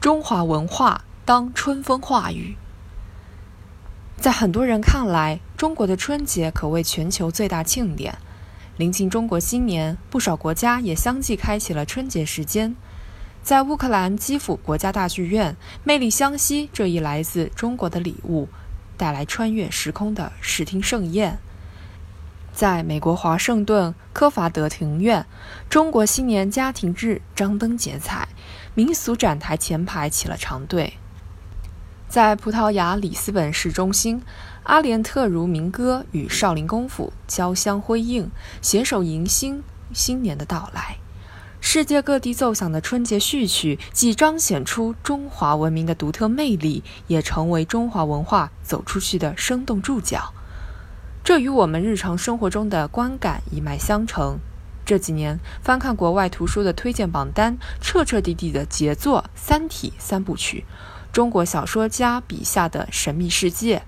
中华文化当春风化雨。在很多人看来，中国的春节可谓全球最大庆典。临近中国新年，不少国家也相继开启了春节时间。在乌克兰基辅国家大剧院，魅力湘西这一来自中国的礼物，带来穿越时空的视听盛宴。在美国华盛顿科法德庭院，中国新年家庭日张灯结彩，民俗展台前排起了长队。在葡萄牙里斯本市中心，阿联特如民歌与少林功夫交相辉映，携手迎新新年的到来。世界各地奏响的春节序曲，既彰显出中华文明的独特魅力，也成为中华文化走出去的生动注脚。这与我们日常生活中的观感一脉相承。这几年翻看国外图书的推荐榜单，彻彻底底的杰作《三体》三部曲。中国小说家笔下的神秘世界、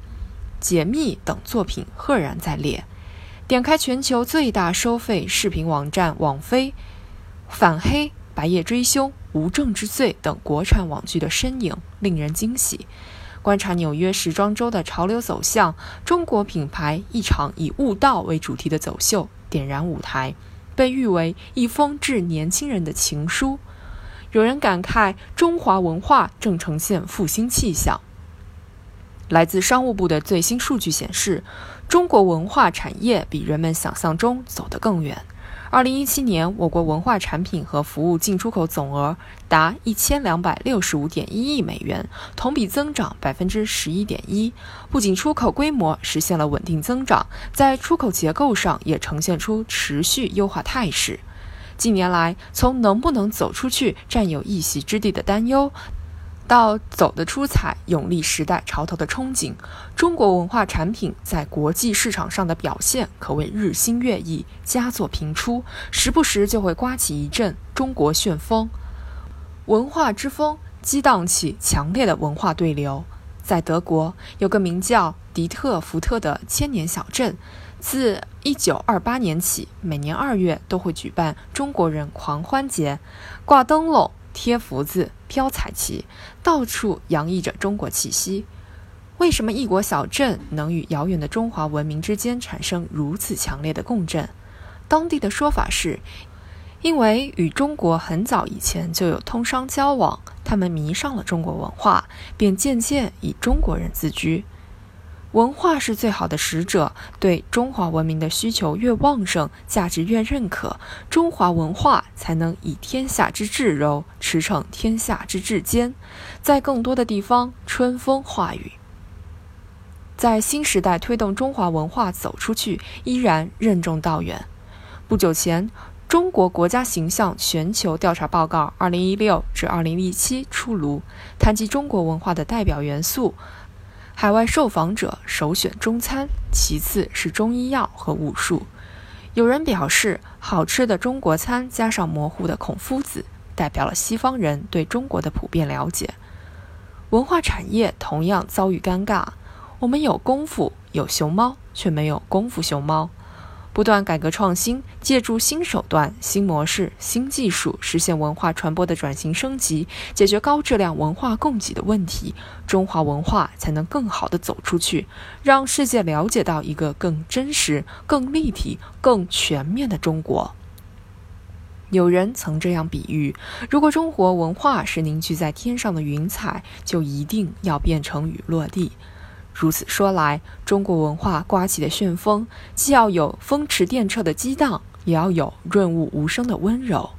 解密等作品赫然在列。点开全球最大收费视频网站网飞，《反黑》《白夜追凶》《无证之罪》等国产网剧的身影令人惊喜。观察纽约时装周的潮流走向，中国品牌一场以悟道为主题的走秀点燃舞台，被誉为一封致年轻人的情书。有人感慨，中华文化正呈现复兴气象。来自商务部的最新数据显示，中国文化产业比人们想象中走得更远。二零一七年，我国文化产品和服务进出口总额达一千两百六十五点一亿美元，同比增长百分之十一点一。不仅出口规模实现了稳定增长，在出口结构上也呈现出持续优化态势。近年来，从能不能走出去、占有一席之地的担忧，到走得出彩、永立时代潮头的憧憬，中国文化产品在国际市场上的表现可谓日新月异、佳作频出，时不时就会刮起一阵中国旋风。文化之风激荡起强烈的文化对流。在德国，有个名叫迪特福特的千年小镇。自1928年起，每年二月都会举办中国人狂欢节，挂灯笼、贴福字、飘彩旗，到处洋溢着中国气息。为什么异国小镇能与遥远的中华文明之间产生如此强烈的共振？当地的说法是，因为与中国很早以前就有通商交往，他们迷上了中国文化，便渐渐以中国人自居。文化是最好的使者，对中华文明的需求越旺盛，价值越认可，中华文化才能以天下之至柔驰骋天下之至坚，在更多的地方春风化雨。在新时代推动中华文化走出去，依然任重道远。不久前，中国国家形象全球调查报告（二零一六至二零一七）出炉，谈及中国文化的代表元素。海外受访者首选中餐，其次是中医药和武术。有人表示，好吃的中国餐加上模糊的孔夫子，代表了西方人对中国的普遍了解。文化产业同样遭遇尴尬，我们有功夫有熊猫，却没有功夫熊猫。不断改革创新，借助新手段、新模式、新技术，实现文化传播的转型升级，解决高质量文化供给的问题，中华文化才能更好地走出去，让世界了解到一个更真实、更立体、更全面的中国。有人曾这样比喻：如果中国文化是凝聚在天上的云彩，就一定要变成雨落地。如此说来，中国文化刮起的旋风，既要有风驰电掣的激荡，也要有润物无声的温柔，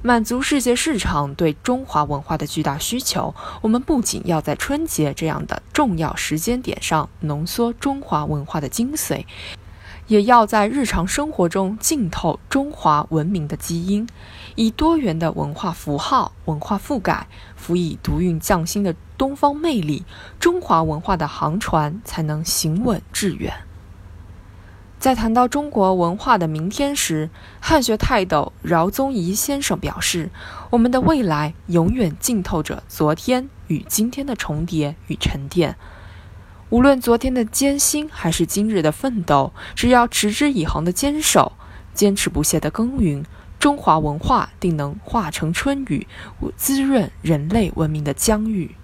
满足世界市场对中华文化的巨大需求。我们不仅要在春节这样的重要时间点上浓缩中华文化的精髓，也要在日常生活中浸透中华文明的基因。以多元的文化符号、文化覆盖，辅以独韵匠心的东方魅力，中华文化的航船才能行稳致远。在谈到中国文化的明天时，汉学泰斗饶宗颐先生表示：“我们的未来永远浸透着昨天与今天的重叠与沉淀。无论昨天的艰辛，还是今日的奋斗，只要持之以恒的坚守，坚持不懈的耕耘。”中华文化定能化成春雨，滋润人类文明的疆域。